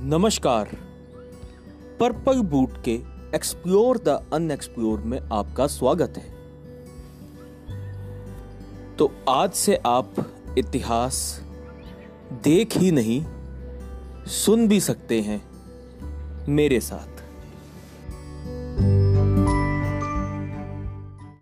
नमस्कार। Purple boot के explore the unexplored में आपका स्वागत है। तो आज से आप इतिहास देख ही नहीं, सुन भी सकते हैं मेरे साथ।